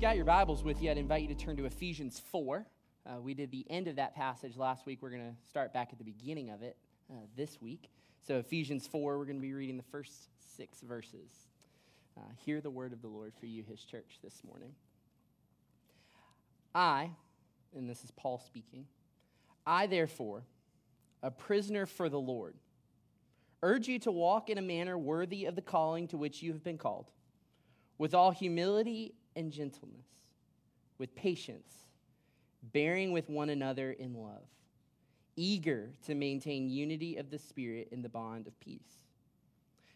got your Bibles with you, I'd invite you to turn to Ephesians 4. Uh, we did the end of that passage last week. We're going to start back at the beginning of it uh, this week. So, Ephesians 4, we're going to be reading the first six verses. Uh, hear the word of the Lord for you, his church, this morning. I, and this is Paul speaking, I, therefore, a prisoner for the Lord, urge you to walk in a manner worthy of the calling to which you have been called, with all humility and gentleness, with patience, bearing with one another in love, eager to maintain unity of the Spirit in the bond of peace.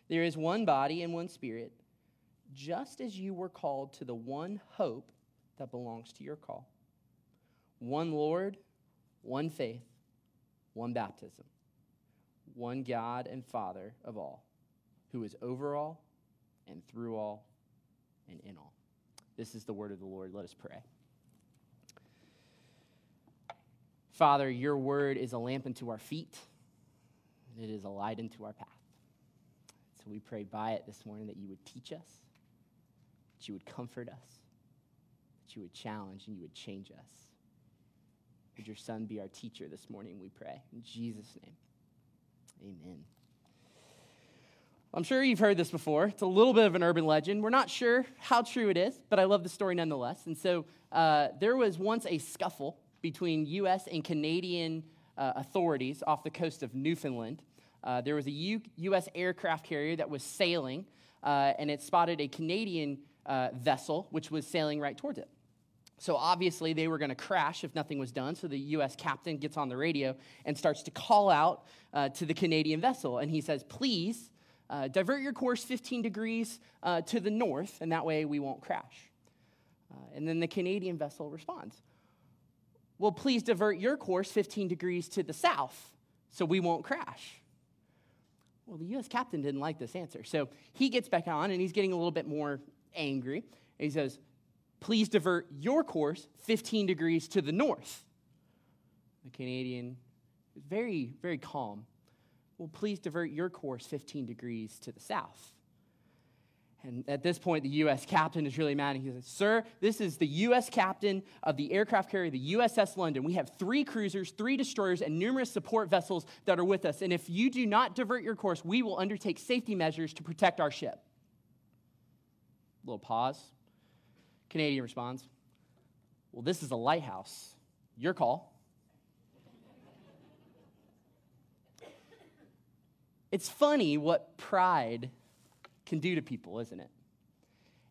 There is one body and one Spirit, just as you were called to the one hope that belongs to your call one Lord, one faith, one baptism, one God and Father of all, who is over all and through all and in all. This is the word of the Lord. Let us pray. Father, your word is a lamp unto our feet, and it is a light unto our path. So we pray by it this morning that you would teach us, that you would comfort us, that you would challenge, and you would change us. Would your son be our teacher this morning, we pray. In Jesus' name, amen. I'm sure you've heard this before. It's a little bit of an urban legend. We're not sure how true it is, but I love the story nonetheless. And so uh, there was once a scuffle between U.S. and Canadian uh, authorities off the coast of Newfoundland. Uh, there was a U- U.S. aircraft carrier that was sailing, uh, and it spotted a Canadian uh, vessel which was sailing right towards it. So obviously they were going to crash if nothing was done. So the U.S. captain gets on the radio and starts to call out uh, to the Canadian vessel, and he says, "Please." Uh, divert your course 15 degrees uh, to the north, and that way we won't crash. Uh, and then the Canadian vessel responds, Well, please divert your course 15 degrees to the south so we won't crash. Well, the U.S. captain didn't like this answer. So he gets back on and he's getting a little bit more angry. he says, Please divert your course 15 degrees to the north. The Canadian is very, very calm well, please divert your course 15 degrees to the south. And at this point, the U.S. captain is really mad. And he says, Sir, this is the U.S. captain of the aircraft carrier, the USS London. We have three cruisers, three destroyers, and numerous support vessels that are with us. And if you do not divert your course, we will undertake safety measures to protect our ship. A Little pause. Canadian responds, Well, this is a lighthouse. Your call. It's funny what pride can do to people, isn't it?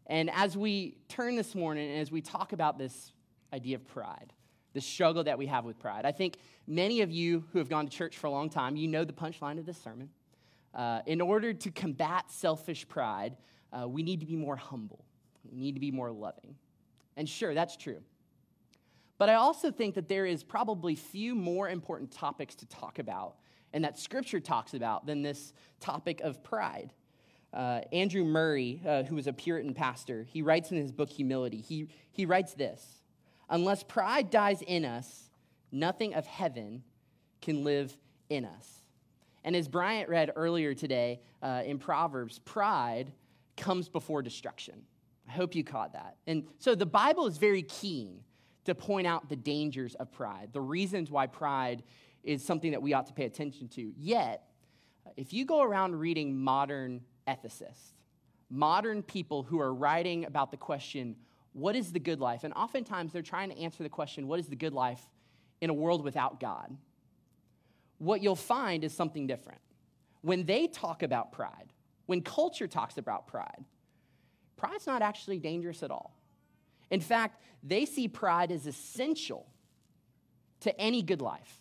And as we turn this morning and as we talk about this idea of pride, the struggle that we have with pride, I think many of you who have gone to church for a long time, you know the punchline of this sermon. Uh, in order to combat selfish pride, uh, we need to be more humble. We need to be more loving. And sure, that's true. But I also think that there is probably few more important topics to talk about and that scripture talks about than this topic of pride. Uh, Andrew Murray, uh, who was a Puritan pastor, he writes in his book Humility, he, he writes this Unless pride dies in us, nothing of heaven can live in us. And as Bryant read earlier today uh, in Proverbs, pride comes before destruction. I hope you caught that. And so the Bible is very keen to point out the dangers of pride, the reasons why pride is something that we ought to pay attention to. Yet, if you go around reading modern ethicists, modern people who are writing about the question, what is the good life? And oftentimes they're trying to answer the question, what is the good life in a world without God? What you'll find is something different. When they talk about pride, when culture talks about pride, pride's not actually dangerous at all. In fact, they see pride as essential to any good life.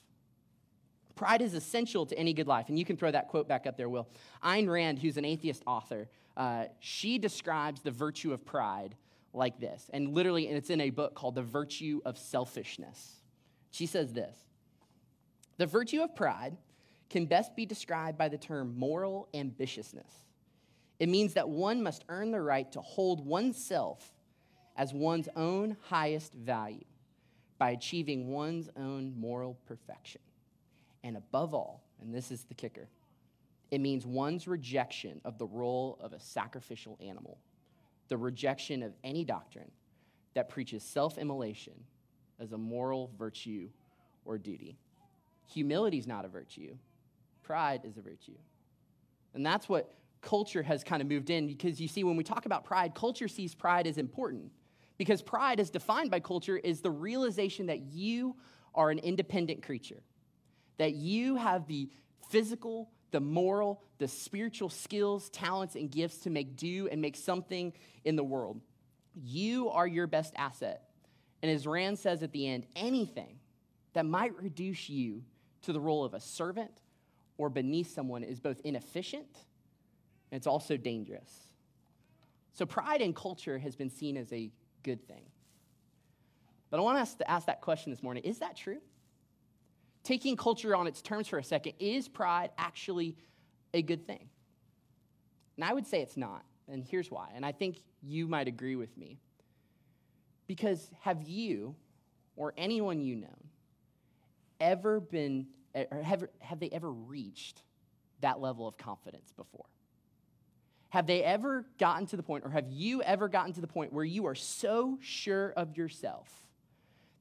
Pride is essential to any good life. And you can throw that quote back up there, Will. Ayn Rand, who's an atheist author, uh, she describes the virtue of pride like this. And literally, and it's in a book called The Virtue of Selfishness. She says this The virtue of pride can best be described by the term moral ambitiousness. It means that one must earn the right to hold oneself as one's own highest value by achieving one's own moral perfection. And above all, and this is the kicker, it means one's rejection of the role of a sacrificial animal, the rejection of any doctrine that preaches self immolation as a moral virtue or duty. Humility is not a virtue, pride is a virtue. And that's what culture has kind of moved in because you see, when we talk about pride, culture sees pride as important. Because pride, as defined by culture, is the realization that you are an independent creature, that you have the physical, the moral, the spiritual skills, talents, and gifts to make do and make something in the world. You are your best asset. And as Rand says at the end, anything that might reduce you to the role of a servant or beneath someone is both inefficient and it's also dangerous. So, pride in culture has been seen as a good thing. But I want us to ask that question this morning is that true? Taking culture on its terms for a second, is pride actually a good thing? And I would say it's not. And here's why. And I think you might agree with me. Because have you or anyone you know ever been, or have, have they ever reached that level of confidence before? Have they ever gotten to the point, or have you ever gotten to the point where you are so sure of yourself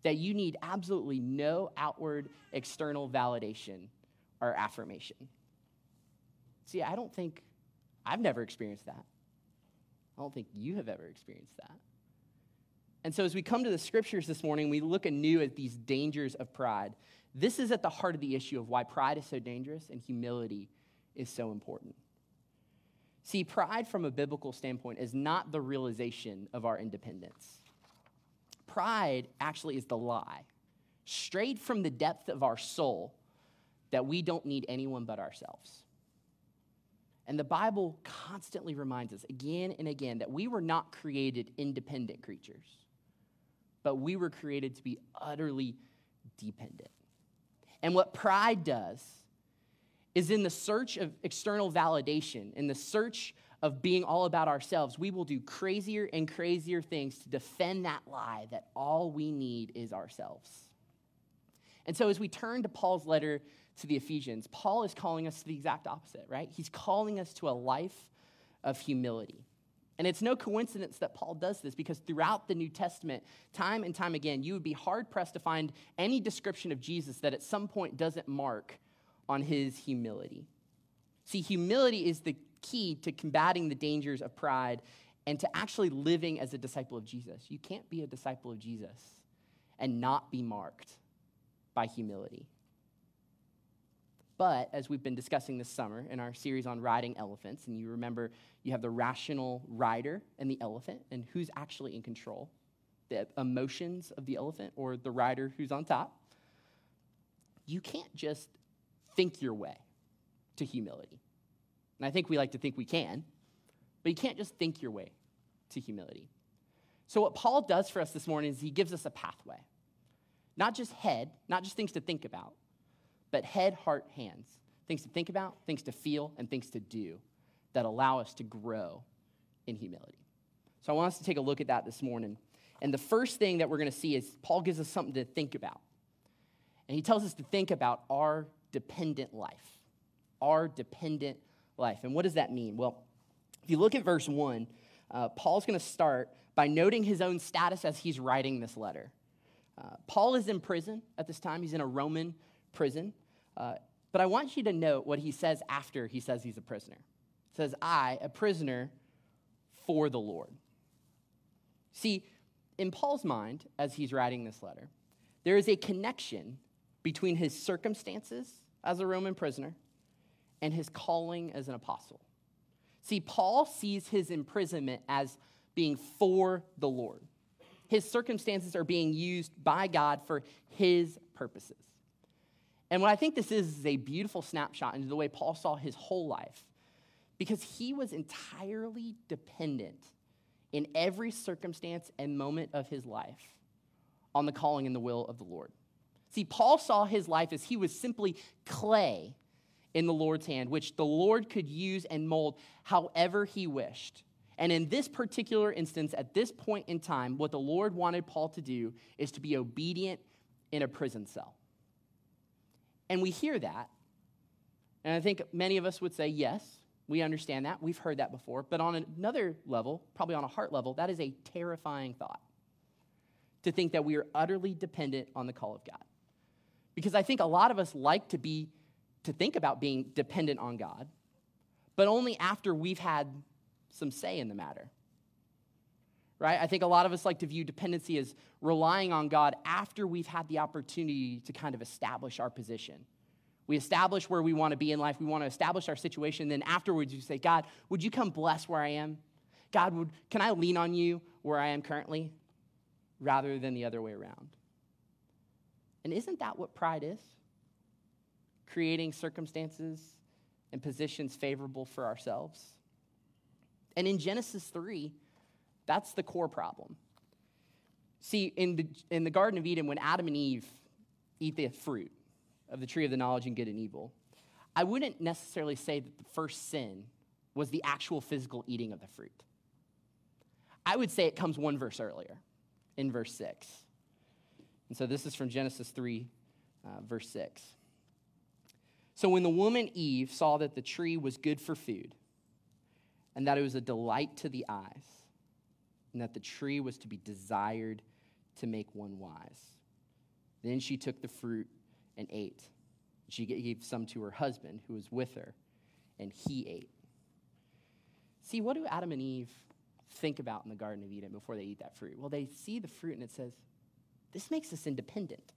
that you need absolutely no outward external validation or affirmation? See, I don't think, I've never experienced that. I don't think you have ever experienced that. And so, as we come to the scriptures this morning, we look anew at these dangers of pride. This is at the heart of the issue of why pride is so dangerous and humility is so important. See, pride from a biblical standpoint is not the realization of our independence. Pride actually is the lie, straight from the depth of our soul, that we don't need anyone but ourselves. And the Bible constantly reminds us again and again that we were not created independent creatures, but we were created to be utterly dependent. And what pride does is in the search of external validation, in the search of being all about ourselves, we will do crazier and crazier things to defend that lie that all we need is ourselves. And so, as we turn to Paul's letter to the Ephesians, Paul is calling us to the exact opposite, right? He's calling us to a life of humility. And it's no coincidence that Paul does this because throughout the New Testament, time and time again, you would be hard pressed to find any description of Jesus that at some point doesn't mark on his humility. See, humility is the key to combating the dangers of pride and to actually living as a disciple of Jesus. You can't be a disciple of Jesus and not be marked by humility. But as we've been discussing this summer in our series on riding elephants, and you remember you have the rational rider and the elephant, and who's actually in control? The emotions of the elephant or the rider who's on top? You can't just think your way to humility. And I think we like to think we can, but you can't just think your way to humility. So, what Paul does for us this morning is he gives us a pathway. Not just head, not just things to think about, but head, heart, hands. Things to think about, things to feel, and things to do that allow us to grow in humility. So, I want us to take a look at that this morning. And the first thing that we're going to see is Paul gives us something to think about. And he tells us to think about our dependent life. Our dependent life. And what does that mean? Well, if you look at verse 1, uh, Paul's going to start by noting his own status as he's writing this letter. Uh, Paul is in prison at this time, he's in a Roman prison. Uh, but I want you to note what he says after he says he's a prisoner. He says, I, a prisoner for the Lord. See, in Paul's mind, as he's writing this letter, there is a connection between his circumstances as a Roman prisoner and his calling as an apostle. See, Paul sees his imprisonment as being for the Lord. His circumstances are being used by God for his purposes. And what I think this is is a beautiful snapshot into the way Paul saw his whole life because he was entirely dependent in every circumstance and moment of his life on the calling and the will of the Lord. See, Paul saw his life as he was simply clay in the Lord's hand, which the Lord could use and mold however he wished. And in this particular instance, at this point in time, what the Lord wanted Paul to do is to be obedient in a prison cell. And we hear that. And I think many of us would say, yes, we understand that. We've heard that before. But on another level, probably on a heart level, that is a terrifying thought. to think that we are utterly dependent on the call of God. Because I think a lot of us like to be to think about being dependent on God, but only after we've had some say in the matter. Right? I think a lot of us like to view dependency as relying on God after we've had the opportunity to kind of establish our position. We establish where we want to be in life. We want to establish our situation. Then afterwards, you say, God, would you come bless where I am? God, would, can I lean on you where I am currently? rather than the other way around. And isn't that what pride is? Creating circumstances and positions favorable for ourselves. And in Genesis 3, that's the core problem. See, in the, in the Garden of Eden, when Adam and Eve eat the fruit of the tree of the knowledge and good and evil, I wouldn't necessarily say that the first sin was the actual physical eating of the fruit. I would say it comes one verse earlier in verse 6. And so this is from Genesis 3, uh, verse 6. So when the woman Eve saw that the tree was good for food, and that it was a delight to the eyes, and that the tree was to be desired to make one wise, then she took the fruit and ate. She gave some to her husband who was with her, and he ate. See, what do Adam and Eve think about in the Garden of Eden before they eat that fruit? Well, they see the fruit and it says, this makes us independent.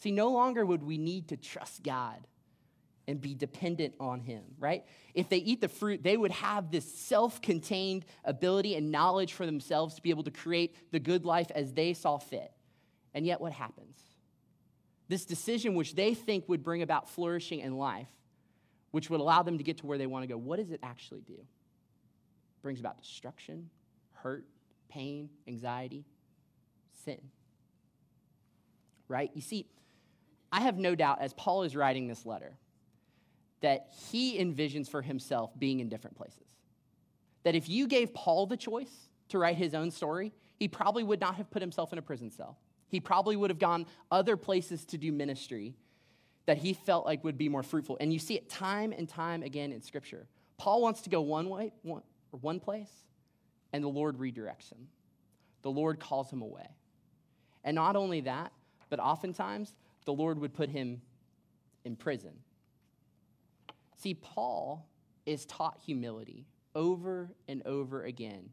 See, no longer would we need to trust God and be dependent on Him, right? If they eat the fruit, they would have this self contained ability and knowledge for themselves to be able to create the good life as they saw fit. And yet, what happens? This decision, which they think would bring about flourishing in life, which would allow them to get to where they want to go, what does it actually do? It brings about destruction, hurt, pain, anxiety, sin. Right? You see, I have no doubt as Paul is writing this letter that he envisions for himself being in different places. That if you gave Paul the choice to write his own story, he probably would not have put himself in a prison cell. He probably would have gone other places to do ministry that he felt like would be more fruitful. And you see it time and time again in Scripture. Paul wants to go one way, one, or one place, and the Lord redirects him. The Lord calls him away. And not only that, but oftentimes the Lord would put him in prison. See, Paul is taught humility over and over again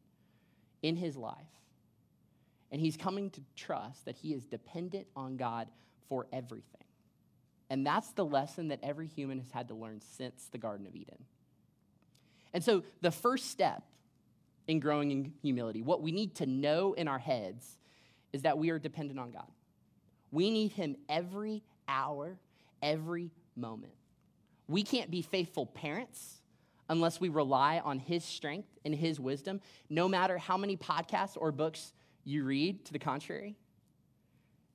in his life. And he's coming to trust that he is dependent on God for everything. And that's the lesson that every human has had to learn since the Garden of Eden. And so, the first step in growing in humility, what we need to know in our heads, is that we are dependent on God. We need Him every hour, every moment. We can't be faithful parents unless we rely on His strength and His wisdom, no matter how many podcasts or books you read to the contrary.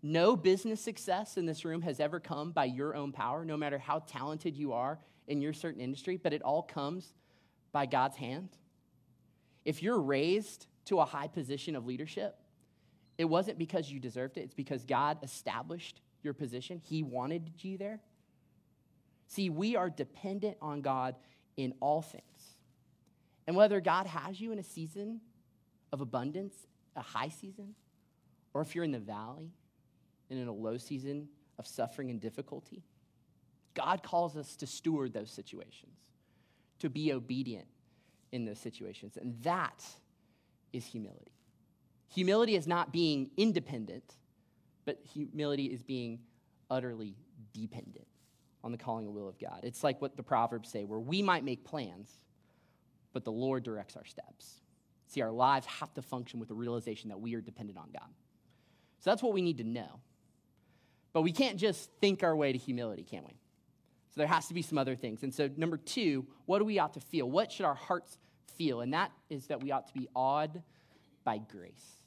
No business success in this room has ever come by your own power, no matter how talented you are in your certain industry, but it all comes by God's hand. If you're raised to a high position of leadership, it wasn't because you deserved it, it's because God established your position. He wanted you there. See, we are dependent on God in all things. And whether God has you in a season of abundance, a high season, or if you're in the valley and in a low season of suffering and difficulty, God calls us to steward those situations to be obedient in those situations. And that is humility. Humility is not being independent, but humility is being utterly dependent on the calling and will of God. It's like what the Proverbs say, where we might make plans, but the Lord directs our steps. See, our lives have to function with the realization that we are dependent on God. So that's what we need to know. But we can't just think our way to humility, can we? So there has to be some other things. And so, number two, what do we ought to feel? What should our hearts feel? And that is that we ought to be awed by grace.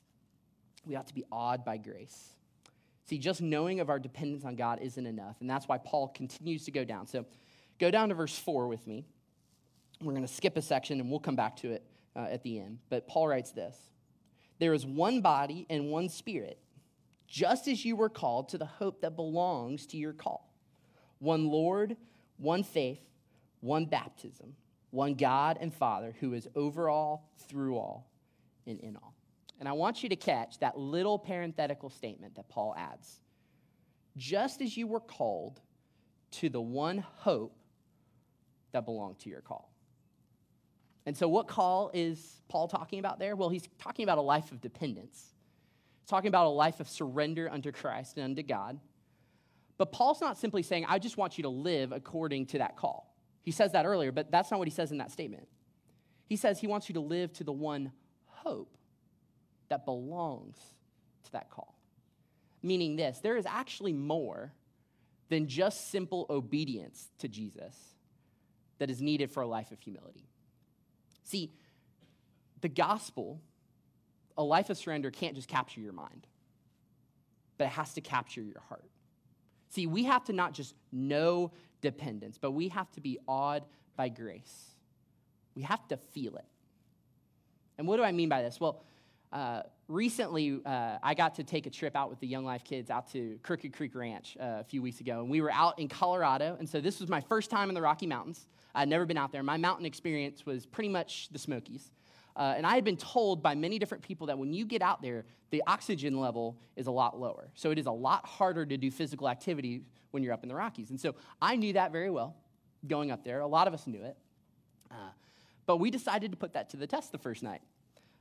We ought to be awed by grace. See, just knowing of our dependence on God isn't enough. And that's why Paul continues to go down. So go down to verse 4 with me. We're going to skip a section and we'll come back to it uh, at the end. But Paul writes this There is one body and one spirit, just as you were called to the hope that belongs to your call one Lord, one faith, one baptism, one God and Father who is over all, through all, and in all. And I want you to catch that little parenthetical statement that Paul adds. Just as you were called to the one hope that belonged to your call. And so, what call is Paul talking about there? Well, he's talking about a life of dependence, he's talking about a life of surrender unto Christ and unto God. But Paul's not simply saying, I just want you to live according to that call. He says that earlier, but that's not what he says in that statement. He says he wants you to live to the one hope that belongs to that call. Meaning this there is actually more than just simple obedience to Jesus that is needed for a life of humility. See, the gospel, a life of surrender, can't just capture your mind, but it has to capture your heart. See, we have to not just know dependence, but we have to be awed by grace. We have to feel it. And what do I mean by this? Well, uh, recently, uh, I got to take a trip out with the Young Life kids out to Crooked Creek Ranch uh, a few weeks ago, and we were out in Colorado. And so this was my first time in the Rocky Mountains. I'd never been out there. My mountain experience was pretty much the Smokies. Uh, and I had been told by many different people that when you get out there, the oxygen level is a lot lower. So it is a lot harder to do physical activity when you're up in the Rockies. And so I knew that very well going up there. A lot of us knew it. Uh, but we decided to put that to the test the first night.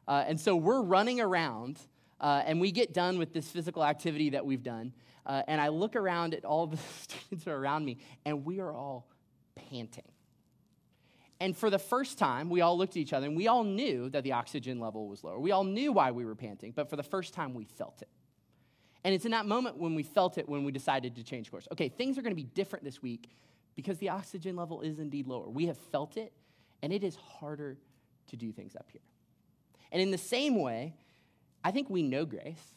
Uh, and so we're running around, uh, and we get done with this physical activity that we've done. Uh, and I look around at all the students around me, and we are all panting. And for the first time, we all looked at each other and we all knew that the oxygen level was lower. We all knew why we were panting, but for the first time, we felt it. And it's in that moment when we felt it when we decided to change course. Okay, things are going to be different this week because the oxygen level is indeed lower. We have felt it, and it is harder to do things up here. And in the same way, I think we know grace.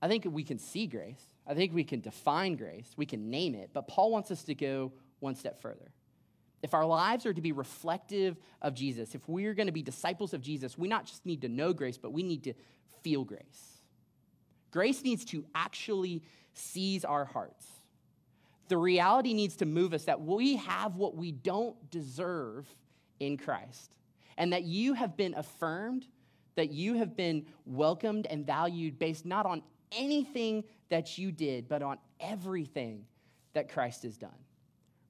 I think we can see grace. I think we can define grace. We can name it. But Paul wants us to go one step further. If our lives are to be reflective of Jesus, if we're going to be disciples of Jesus, we not just need to know grace, but we need to feel grace. Grace needs to actually seize our hearts. The reality needs to move us that we have what we don't deserve in Christ, and that you have been affirmed, that you have been welcomed and valued based not on anything that you did, but on everything that Christ has done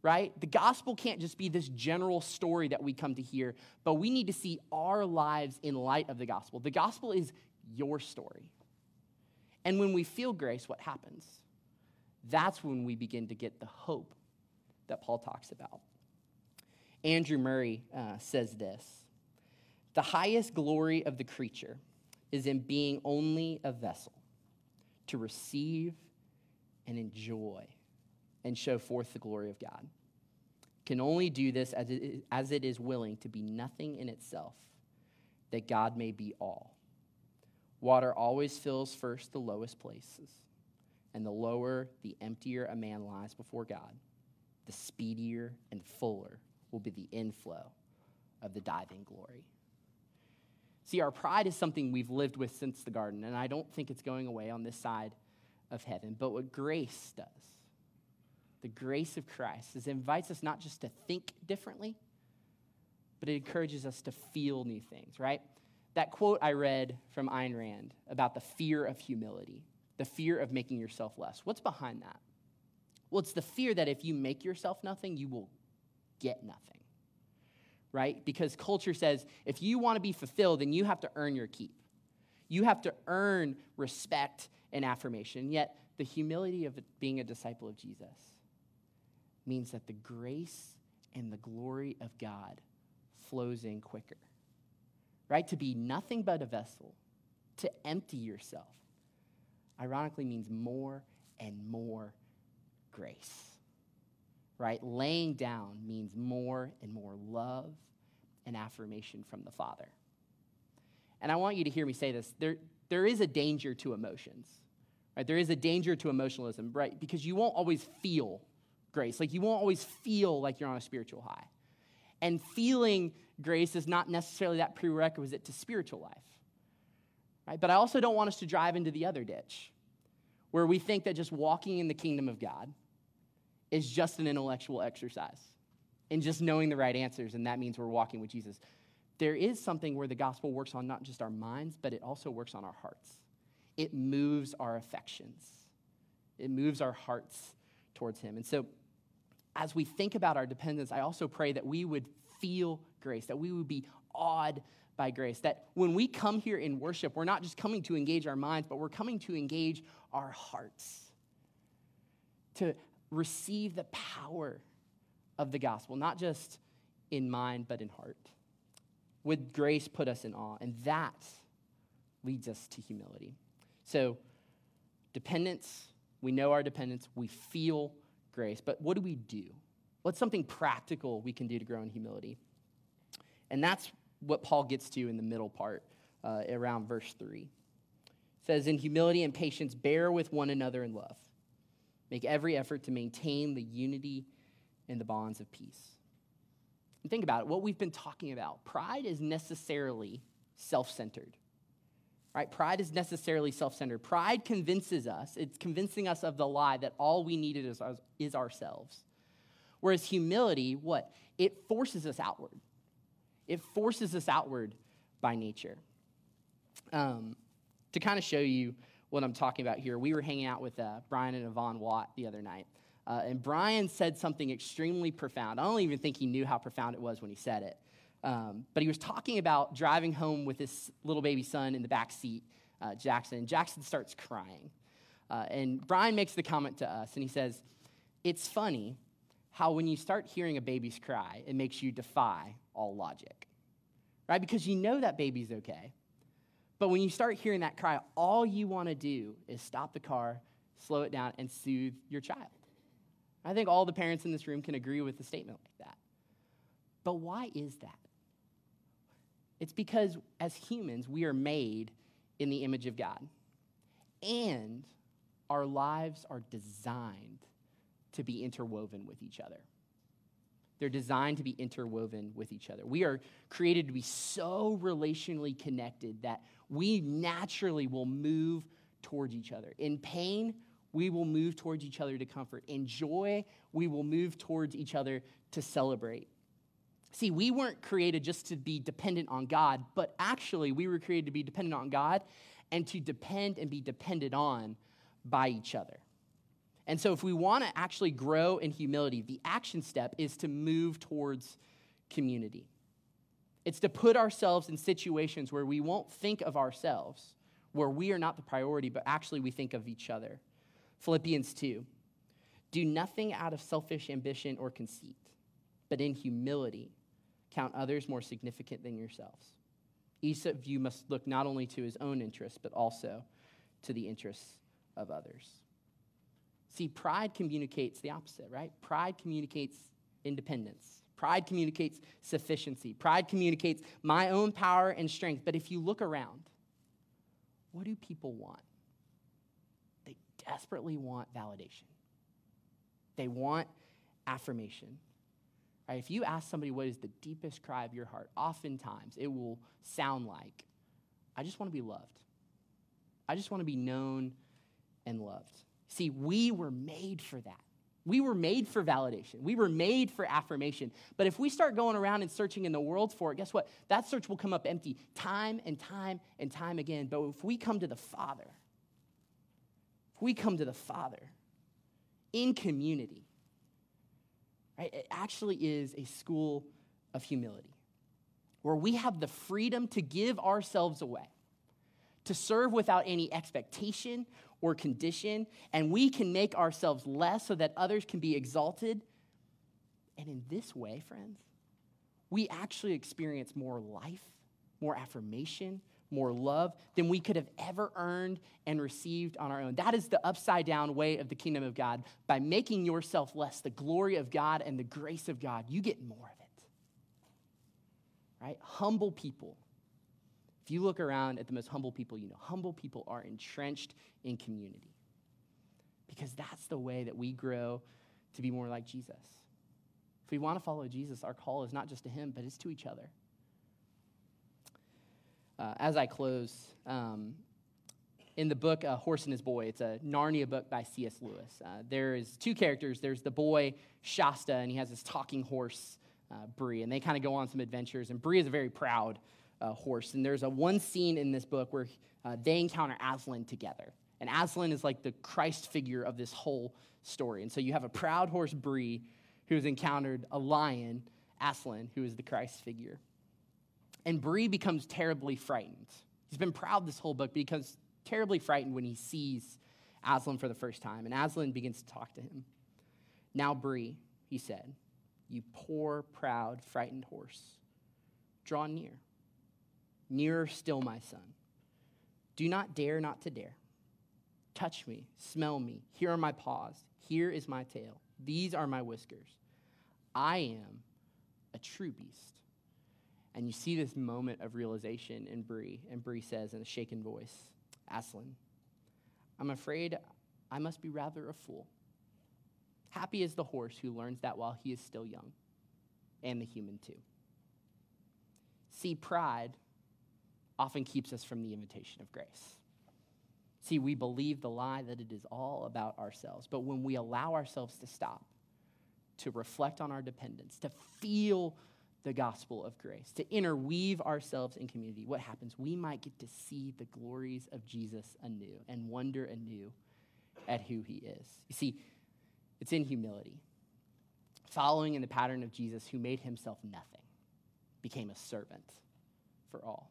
right? The gospel can't just be this general story that we come to hear, but we need to see our lives in light of the gospel. The gospel is your story. And when we feel grace, what happens? That's when we begin to get the hope that Paul talks about. Andrew Murray uh, says this The highest glory of the creature is in being only a vessel to receive and enjoy and show forth the glory of God. Can only do this as it, as it is willing to be nothing in itself, that God may be all. Water always fills first the lowest places, and the lower, the emptier a man lies before God, the speedier and fuller will be the inflow of the diving glory. See, our pride is something we've lived with since the garden, and I don't think it's going away on this side of heaven. But what grace does, the grace of Christ is it invites us not just to think differently, but it encourages us to feel new things, right? That quote I read from Ayn Rand about the fear of humility, the fear of making yourself less. What's behind that? Well, it's the fear that if you make yourself nothing, you will get nothing, right? Because culture says if you want to be fulfilled, then you have to earn your keep. You have to earn respect and affirmation. Yet, the humility of being a disciple of Jesus means that the grace and the glory of God flows in quicker. Right? To be nothing but a vessel, to empty yourself, ironically means more and more grace. Right? Laying down means more and more love and affirmation from the Father. And I want you to hear me say this. There, there is a danger to emotions. Right? There is a danger to emotionalism, right? Because you won't always feel grace. Like you won't always feel like you're on a spiritual high. And feeling grace is not necessarily that prerequisite to spiritual life. Right? But I also don't want us to drive into the other ditch where we think that just walking in the kingdom of God is just an intellectual exercise and just knowing the right answers, and that means we're walking with Jesus. there is something where the gospel works on not just our minds, but it also works on our hearts. It moves our affections, it moves our hearts towards Him. And so, as we think about our dependence, I also pray that we would feel grace, that we would be awed by grace. That when we come here in worship, we're not just coming to engage our minds, but we're coming to engage our hearts, to receive the power of the gospel, not just in mind, but in heart. Would grace put us in awe? And that leads us to humility. So, dependence, we know our dependence, we feel grace, but what do we do? What's something practical we can do to grow in humility? And that's what Paul gets to in the middle part, uh, around verse 3. It says, In humility and patience, bear with one another in love. Make every effort to maintain the unity and the bonds of peace. And think about it what we've been talking about. Pride is necessarily self centered. Right? Pride is necessarily self centered. Pride convinces us, it's convincing us of the lie that all we needed is, is ourselves. Whereas humility, what? It forces us outward. It forces us outward by nature. Um, to kind of show you what I'm talking about here, we were hanging out with uh, Brian and Yvonne Watt the other night. Uh, and Brian said something extremely profound. I don't even think he knew how profound it was when he said it. Um, but he was talking about driving home with his little baby son in the back seat, uh, Jackson. And Jackson starts crying. Uh, and Brian makes the comment to us, and he says, It's funny how when you start hearing a baby's cry, it makes you defy all logic, right? Because you know that baby's okay. But when you start hearing that cry, all you want to do is stop the car, slow it down, and soothe your child. I think all the parents in this room can agree with a statement like that. But why is that? It's because as humans, we are made in the image of God. And our lives are designed to be interwoven with each other. They're designed to be interwoven with each other. We are created to be so relationally connected that we naturally will move towards each other. In pain, we will move towards each other to comfort. In joy, we will move towards each other to celebrate. See, we weren't created just to be dependent on God, but actually, we were created to be dependent on God and to depend and be depended on by each other. And so, if we want to actually grow in humility, the action step is to move towards community. It's to put ourselves in situations where we won't think of ourselves, where we are not the priority, but actually we think of each other. Philippians 2 Do nothing out of selfish ambition or conceit, but in humility count others more significant than yourselves. Each of you must look not only to his own interests, but also to the interests of others. See, pride communicates the opposite, right? Pride communicates independence. Pride communicates sufficiency. Pride communicates my own power and strength. But if you look around, what do people want? They desperately want validation, they want affirmation. Right? If you ask somebody what is the deepest cry of your heart, oftentimes it will sound like, I just want to be loved. I just want to be known and loved. See, we were made for that. We were made for validation. We were made for affirmation. But if we start going around and searching in the world for it, guess what? That search will come up empty time and time and time again. But if we come to the Father, if we come to the Father in community, right, it actually is a school of humility where we have the freedom to give ourselves away, to serve without any expectation or condition, and we can make ourselves less so that others can be exalted. And in this way, friends, we actually experience more life, more affirmation, more love than we could have ever earned and received on our own. That is the upside down way of the kingdom of God. By making yourself less, the glory of God and the grace of God, you get more of it. Right? Humble people if you look around at the most humble people you know, humble people are entrenched in community because that's the way that we grow to be more like Jesus. If we want to follow Jesus, our call is not just to Him, but it's to each other. Uh, as I close, um, in the book uh, Horse and His Boy, it's a Narnia book by C.S. Lewis. Uh, there is two characters. There's the boy Shasta, and he has this talking horse uh, Bree, and they kind of go on some adventures. And Bree is a very proud uh, horse. And there's a one scene in this book where uh, they encounter Aslan together. And Aslan is like the Christ figure of this whole story. And so you have a proud horse, Bree, who has encountered a lion, Aslan, who is the Christ figure. And Bree becomes terribly frightened. He's been proud this whole book, but he becomes terribly frightened when he sees Aslan for the first time. And Aslan begins to talk to him. Now, Bree, he said, you poor, proud, frightened horse, draw near. Nearer still, my son. Do not dare not to dare. Touch me, smell me. Here are my paws. Here is my tail. These are my whiskers. I am a true beast. And you see this moment of realization in Bree. And Bree says in a shaken voice, Aslan, I'm afraid I must be rather a fool. Happy is the horse who learns that while he is still young, and the human too. See, pride often keeps us from the invitation of grace. See, we believe the lie that it is all about ourselves. But when we allow ourselves to stop, to reflect on our dependence, to feel the gospel of grace, to interweave ourselves in community, what happens? We might get to see the glories of Jesus anew and wonder anew at who he is. You see, it's in humility, following in the pattern of Jesus who made himself nothing, became a servant for all,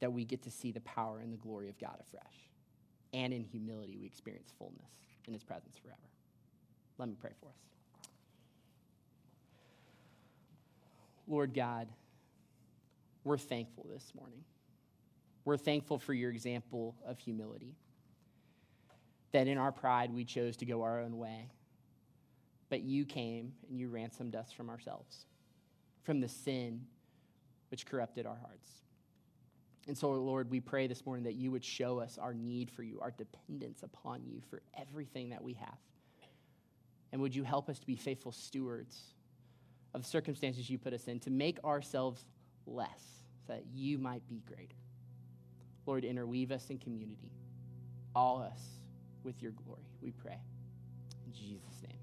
that we get to see the power and the glory of God afresh. And in humility, we experience fullness in his presence forever. Let me pray for us. Lord God, we're thankful this morning. We're thankful for your example of humility. That in our pride we chose to go our own way. But you came and you ransomed us from ourselves, from the sin which corrupted our hearts. And so, Lord, we pray this morning that you would show us our need for you, our dependence upon you for everything that we have. And would you help us to be faithful stewards of the circumstances you put us in, to make ourselves less, so that you might be greater. Lord, interweave us in community, all us with your glory, we pray. In Jesus' name.